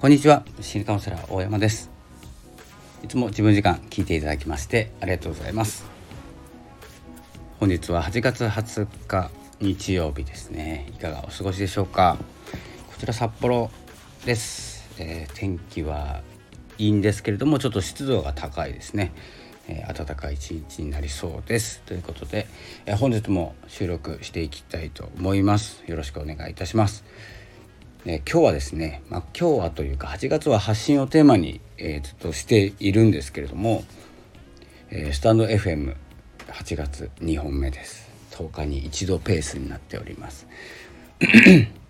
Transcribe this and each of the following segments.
こんにちは。心理カウンセラー大山です。いつも自分時間聞いていただきましてありがとうございます。本日は8月20日日曜日ですね。いかがお過ごしでしょうか？こちら札幌です、えー、天気はいいんですけれどもちょっと湿度が高いですね。えー、暖かい一日になりそうです。ということで、えー、本日も収録していきたいと思います。よろしくお願いいたします、え、今日はですね、まあ、今日はというか8月は発信をテーマに、えずっとしているんですけれども、えスタンド FM8 月2本目です10日に一度ペースになっております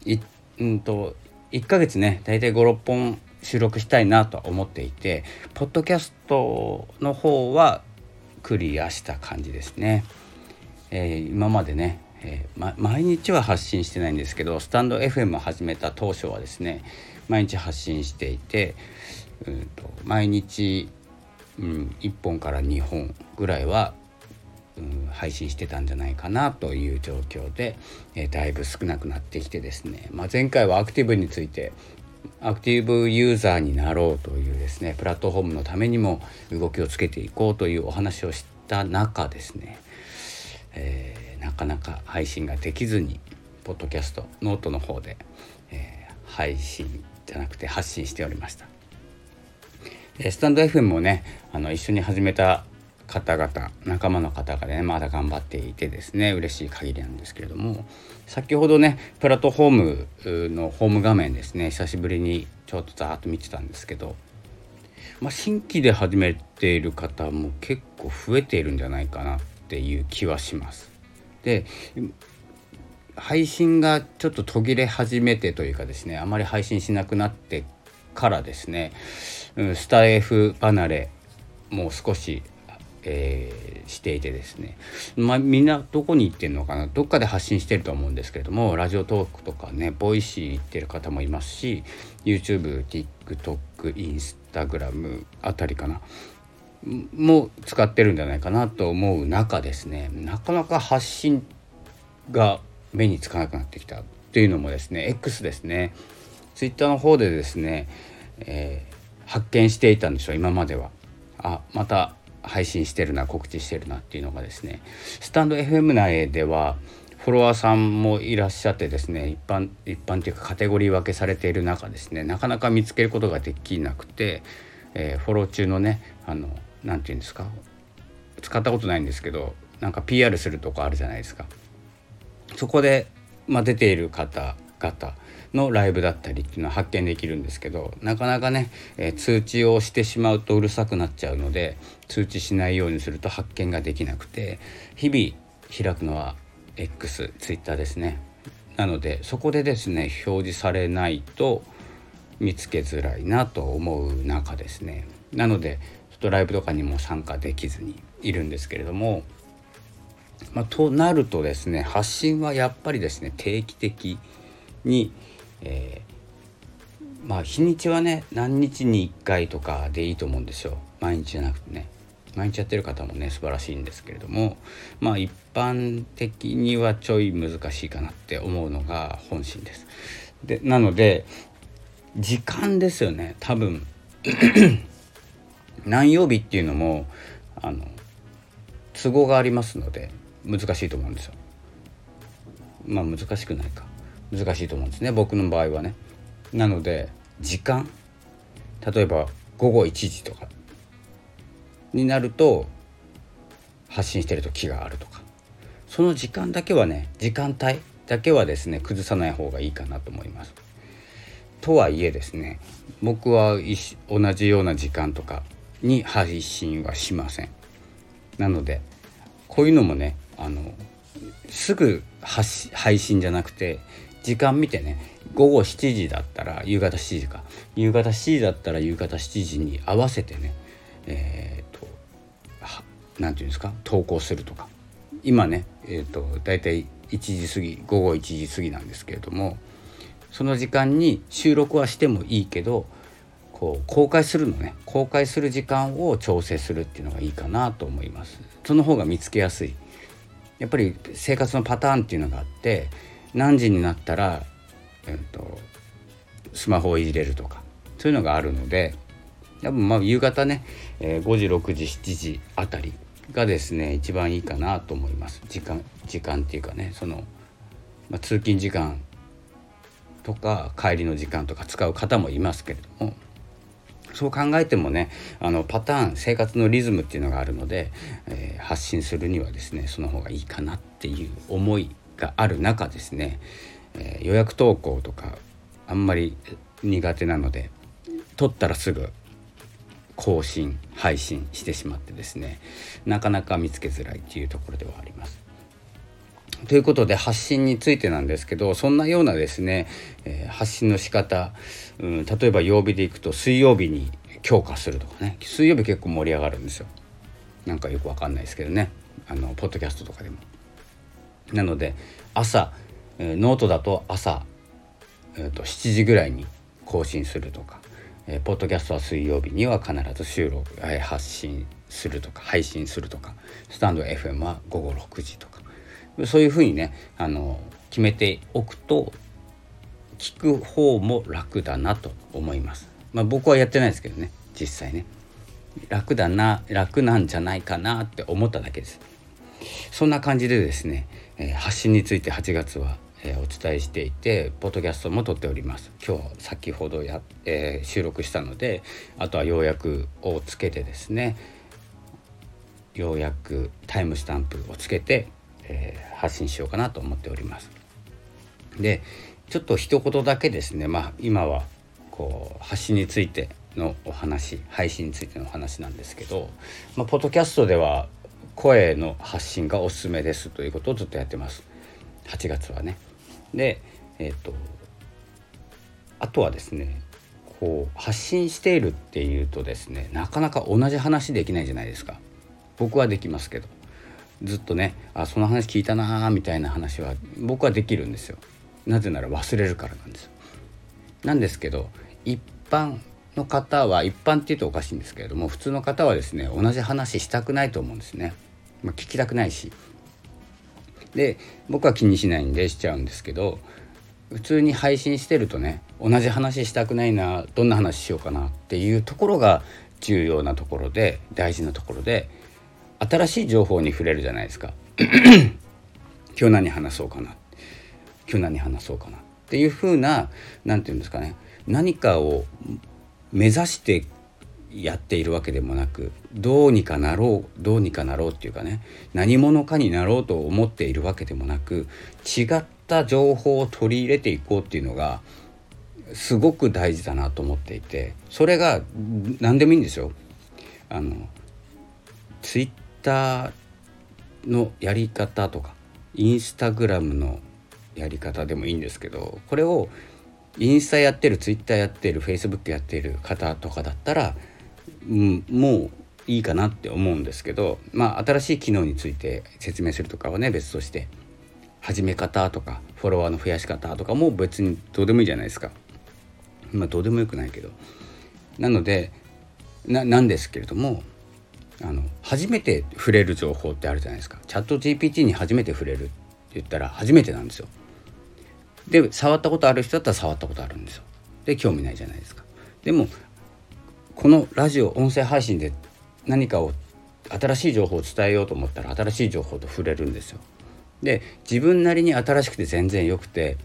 い うんと1ヶ月ね大体56本収録したいなと思っていてポッドキャストの方はクリアした感じですね。えー、今までね、えーま、毎日は発信してないんですけどスタンド FM を始めた当初はですね毎日発信していて、うんと、毎日、うん、1本から2本ぐらいは、うん、配信してたんじゃないかなという状況で、えー、だいぶ少なくなってきてですね、まあ、前回はアクティブについてアクティブユーザーになろうというですねプラットフォームのためにも動きをつけていこうというお話をした中ですね、えー、なかなか配信ができずにポッドキャストノートの方で、えー、配信じゃなくて発信しておりました。スタンド FM もねあの一緒に始めた方々仲間の方がねまだ頑張っていてですね嬉しい限りなんですけれども先ほどねプラットフォームのホーム画面ですね久しぶりにちょっとざーっと見てたんですけど、まあ、新規で始めている方も結構増えているんじゃないかなっていう気はします。で配信がちょっと途切れ始めてというかですねあまり配信しなくなってからですねスタイフ離れもう少しえー、していてですね、まあ、みんなどこに行ってんのかなどっかで発信してると思うんですけれどもラジオトークとかねボイシー行ってる方もいますし YouTubeTikTok インスタグラムあたりかなも使ってるんじゃないかなと思う中ですね。なかなか発信が目につかなくなってきたっていうのもですね X ですね。Twitter の方でですね、えー、発見していたんでしょう今までは。あまた配信してるな告知してるなっていうのがですね。スタンド FM 内ではフォロワーさんもいらっしゃってですね一般一般というかカテゴリー分けされている中ですねなかなか見つけることができなくて、えー、フォロー中のねあの何て言うんですか？使ったことないんですけどなんか PR するとこあるじゃないですか。そこで、まあ、出ている方々のライブだったりっていうのは発見できるんですけどなかなかね、えー、通知をしてしまうとうるさくなっちゃうので通知しないようにすると発見ができなくて日々開くのは X、Twitter ですね。なのでそこでですね表示されないと見つけづらいなと思う中ですね。なのでとライブとかにも参加できずにいるんですけれども。まあ、となるとですね発信はやっぱりですね定期的にえー、まあ日にちはね何日に1回とかでいいと思うんですよ毎日じゃなくてね毎日やってる方もね素晴らしいんですけれどもまあ一般的にはちょい難しいかなって思うのが本心です。でなので時間ですよね多分何曜日っていうのもあの都合がありますので難しいと思うんですよ。まあ難しくないか難しいと思うんですね僕の場合はね。なので時間例えば午後1時とかになると発信してると気があるとかその時間だけはね時間帯だけはですね崩さない方がいいかなと思います。とはいえですね僕は同じような時間とかに配信はしません。なのでこういうのもねあのすぐ配信じゃなくて時間見てね午後7時だったら夕方7時か。夕方7時だったら夕方7時に合わせてねえっ、ー、と何て言うんですか？投稿するとか。今ねえっ、ー、と大体1時過ぎ午後1時過ぎなんですけれどもその時間に収録はしてもいいけどこう公開するのね。公開する時間を調整するっていうのがいいかなと思います。その方が見つけやすい。やっぱり生活のパターンっていうのがあって何時になったら、えっと、スマホをいじれるとかそういうのがあるので多分まあ夕方ね、えー、5時6時7時あたりがですね一番いいかなと思います。時間時間っていうかねその、まあ、通勤時間とか帰りの時間とか使う方もいますけれども。そう考えてもねあのパターン生活のリズムっていうのがあるので、えー、発信するにはですねその方がいいかなっていう思いがある中ですね、えー、予約投稿とかあんまり苦手なので撮ったらすぐ更新配信してしまってですねなかなか見つけづらいっていうところではあります。ということで発信についてなんですけどそんなようなですね、え、発信の仕方、うん、例えば曜日でいくと水曜日に強化するとかね水曜日結構盛り上がるんですよ。なんかよくわかんないですけどね。あのポッドキャストとかでも。なので朝、ノートだと朝、えーと7時ぐらいに更新するとかえー、ポッドキャストは水曜日には必ず収録、えー、発信するとか配信するとかスタンド FM は午後6時とか。そういうふうにねあの決めておくと聞く方も楽だなと思います。まあ、僕はやってないですけどね実際ね楽だな楽なんじゃないかなって思っただけです。そんな感じでですね、え、発信について8月はえ、お伝えしていてポッドキャストも撮っております今日先ほどや、えー、収録したのであとは要約をつけてですねようやくタイムスタンプをつけて、えー、発信しようかなと思っております。でちょっと一言だけですねまあ今はこう発信についてのお話配信についてのお話なんですけど、まあ、ポッドキャストでは声の発信がおすすめですということをずっとやってます。8月はね。でえっ、ー、とあとはですねこう発信しているっていうとですねなかなか同じ話できないじゃないですか。僕はできますけど。ずっとねあその話聞いたなみたいな話は僕はできるんですよ。なぜなら忘れるからなんです。なんですけど一般の方は一般って言うとおかしいんですけれども普通の方はですね同じ話したくないと思うんですね、まあ、聞きたくないし。で僕は気にしないんでしちゃうんですけど普通に配信してるとね同じ話したくないなどんな話しようかなっていうところが重要なところで大事なところで新しい情報に触れるじゃないですか。今日何話そうかな。今日何話そうかな。っていう風な何て言うんですかね。何かを目指してやっているわけでもなくどうにかなろうどうにかなろうっていうかね。何者かになろうと思っているわけでもなく違った情報を取り入れていこうっていうのがすごく大事だなと思っていて。それが何でもいいんですよ。あのツイッターのやり方とかインスタグラムのやり方でもいいんですけどこれをインスタやってるツイッターやってるフェイスブックやってる方とかだったらうん、もういいかなって思うんですけどまあ新しい機能について説明するとかはね別として始め方とかフォロワーの増やし方とかも別にどうでもいいじゃないですか。まあどうでもよくないけど。なのでなんですけれどもあの初めて触れる情報ってあるじゃないですか。チャット GPT に初めて触れるって言ったら初めてなんですよ。で触ったことある人だったら触ったことあるんですよ。で興味ないじゃないですか。でもこのラジオ音声配信で何かを新しい情報を伝えようと思ったら新しい情報と触れるんですよ。で自分なりに新しくて全然よくて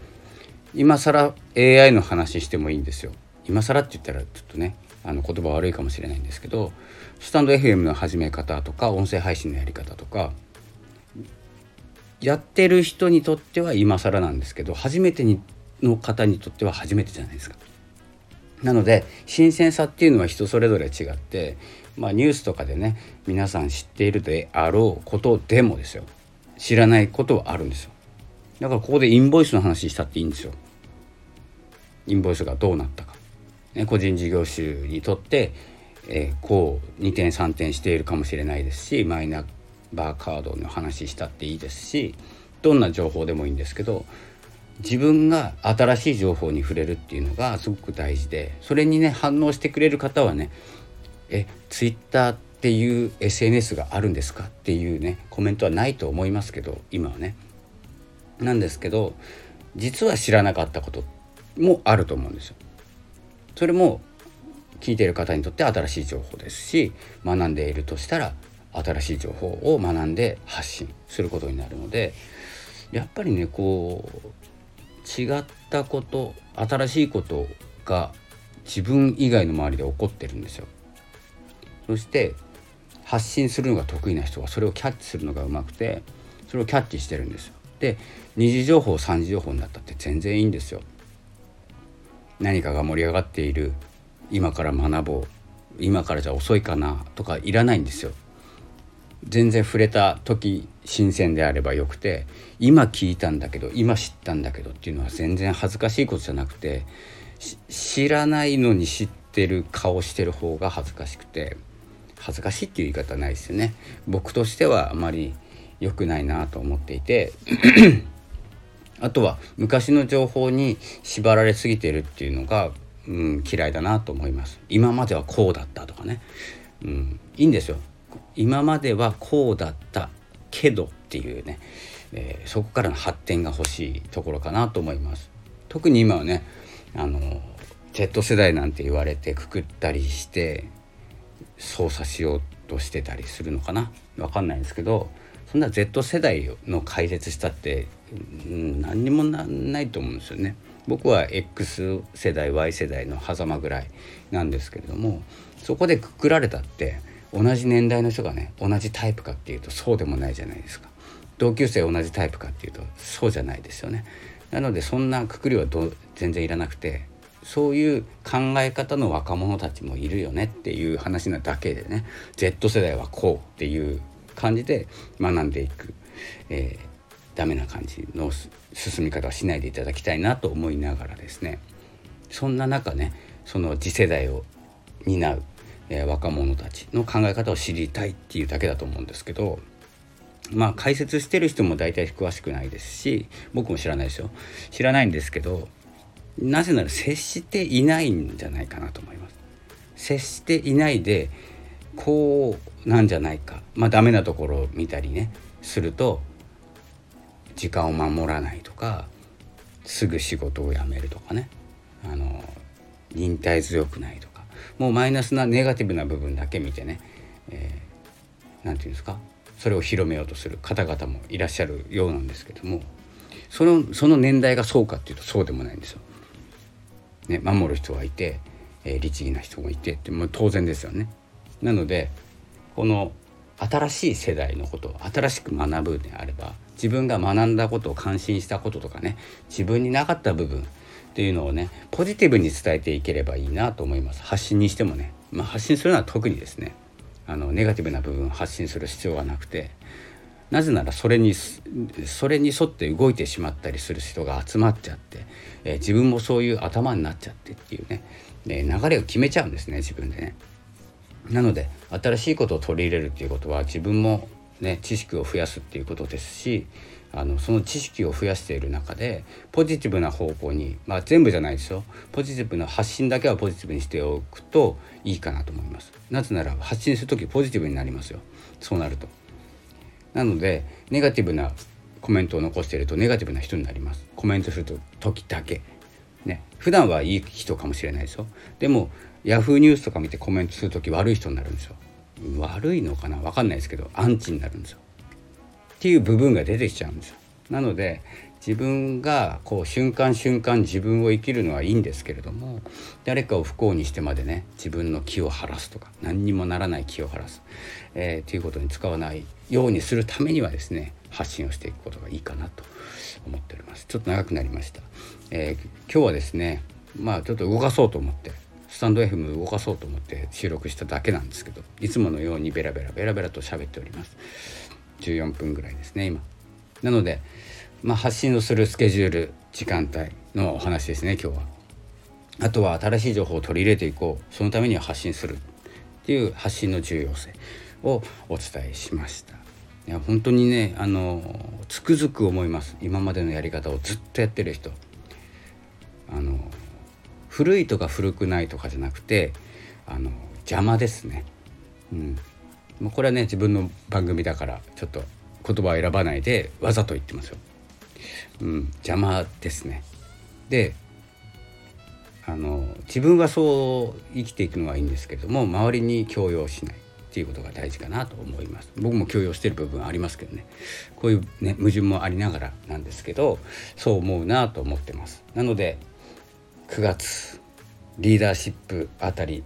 今更 AI の話してもいいんですよ。今更って言ったらちょっとねあの言葉悪いかもしれないんですけどスタンド FM の始め方とか音声配信のやり方とかやってる人にとっては今更なんですけど初めてにの方にとっては初めてじゃないですか。なので新鮮さっていうのは人それぞれ違って、まあ、ニュースとかでね皆さん知っているであろうことでもですよ。知らないことはあるんですよ。だからここでインボイスの話したっていいんですよ。インボイスがどうなったか、ね、個人事業主にとって、えー、こう2点3点しているかもしれないですしマイナンバーカードの話したっていいですしどんな情報でもいいんですけど自分が新しい情報に触れるっていうのがすごく大事でそれにね反応してくれる方はね「えツイッターっていう SNS があるんですか?」っていうねコメントはないと思いますけど今はね。なんですけど実は知らなかったこともあると思うんですよ。それも聞いている方にとって新しい情報ですし学んでいるとしたら新しい情報を学んで発信することになるのでやっぱりねこう違ったこと新しいことが自分以外の周りで起こってるんですよ。そして発信するのが得意な人がそれをキャッチするのがうまくてそれをキャッチしてるんですよ。で二次情報三次情報になったって全然いいんですよ。何かが盛り上がっている今から学ぼう今からじゃ遅いかなとかいらないんですよ。全然触れた時新鮮であればよくて今聞いたんだけど今知ったんだけどっていうのは全然恥ずかしいことじゃなくて知らないのに知ってる顔してる方が恥ずかしくて恥ずかしいっていう言い方ないですよね僕としてはあまり良くないなと思っていてあとは昔の情報に縛られすぎてるっていうのが、うん、嫌いだなと思います。今まではこうだったとかね、うん、いいんですよ。今まではこうだったけどっていうね、えー、そこからの発展が欲しいところかなと思います。特に今はねあの Z 世代なんて言われてくくったりして操作しようとしてたりするのかな。分かんないんですけどそんな Z 世代の解説したって、うん、何にもなんないと思うんですよね。僕は X 世代 Y 世代の狭間ぐらいなんですけれどもそこでくくられたって同じ年代の人がね同じタイプかっていうとそうでもないじゃないですか同級生同じタイプかっていうとそうじゃないですよねなのでそんなくくりはど全然いらなくてそういう考え方の若者たちもいるよねっていう話なだけでね Z 世代はこうっていう感じで学んでいく、えー、ダメな感じの進み方はしないでいただきたいなと思いながらですね。そんな中ねその次世代を担う、えー、若者たちの考え方を知りたいっていうだけだと思うんですけどまあ解説してる人も大体詳しくないですし僕も知らないですよ。知らないんですけどなぜなら接していないんじゃないかなと思います。接していないでこうなんじゃないか。まあダメなところを見たりねすると時間を守らないとかすぐ仕事を辞めるとかね。あの忍耐強くないとか。もうマイナスなネガティブな部分だけ見てね。何、えー、て言うんですか。それを広めようとする。方々もいらっしゃるようなんですけども。そのその年代がそうかっていうとそうでもないんですよ。ね、守る人がいて、えー、律儀な人もいてってもう当然ですよね。なのでこの新しい世代のことを新しく学ぶであれば自分が学んだことを感心したこととかね自分になかった部分っていうのをねポジティブに伝えていければいいなと思います発信にしてもね、まあ、発信するのは特にですねあのネガティブな部分を発信する必要はなくてなぜならそれにそれに沿って動いてしまったりする人が集まっちゃって、えー、自分もそういう頭になっちゃってっていうねで流れを決めちゃうんですね自分でね。なので新しいことを取り入れるっていうことは自分もね知識を増やすっていうことですしあのその知識を増やしている中でポジティブな方向にまあ全部じゃないですよ。ポジティブな発信だけはポジティブにしておくといいかなと思います。なぜなら発信する時ポジティブになりますよ。そうなると。なのでネガティブなコメントを残しているとネガティブな人になります。コメントすると時だけ。ね。普段はいい人かもしれないですよ。でもヤフーニュースとか見てコメントする時悪い人になるんですよ。悪いのかな？分かんないですけどアンチになるんですよ。っていう部分が出てきちゃうんですよ。なので自分がこう瞬間瞬間自分を生きるのはいいんですけれども誰かを不幸にしてまでね自分の気を晴らすとか何にもならない気を晴らす、えー、ということに使わないようにするためにはですね発信をしていくことがいいかなと思っております。ちょっと長くなりました、え、今日はですねまあちょっと動かそうと思ってスタンド FM 動かそうと思って収録しただけなんですけどいつものようにベラベラベラベラと喋っております。14分ぐらいですね今。なので、まあ、発信をするスケジュール時間帯のお話ですね今日は。あとは新しい情報を取り入れていこう。そのためには発信するっていう発信の重要性をお伝えしました。いや本当にねあのつくづく思います。今までのやり方をずっとやってる人。古いとか古くないとかじゃなくてあの邪魔ですね。うん、もうこれはね自分の番組だからちょっと言葉を選ばないでわざと言ってますよ。うん、邪魔ですね。であの自分はそう生きていくのはいいんですけれども周りに強要しないっていうことが大事かなと思います僕も強要してる部分ありますけどねこういうね矛盾もありながらなんですけどそう思うなと思ってますなので9月リーダーシップあたり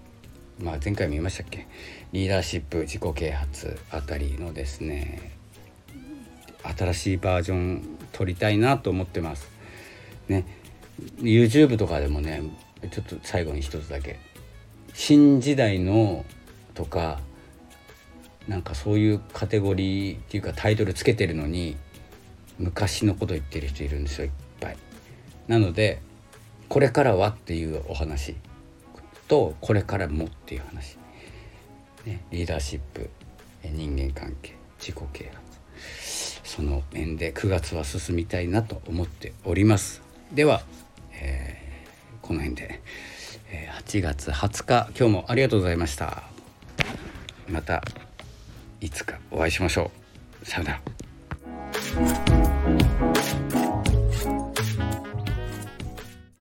まあ前回も言いましたっけ？リーダーシップ自己啓発あたりのですね新しいバージョン取りたいなと思ってますね YouTube とかでもねちょっと最後に一つだけ新時代のとかなんかそういうカテゴリーっていうかタイトルつけてるのに昔のこと言ってる人いるんですよいっぱい。なのでこれからはっていうお話。とこれからもっていう話、ね、リーダーシップ人間関係自己啓発。その面で9月は進みたいなと思っております。では、えー、この辺で、えー、8月20日今日もありがとうございました。またいつかお会いしましょう。さよなら。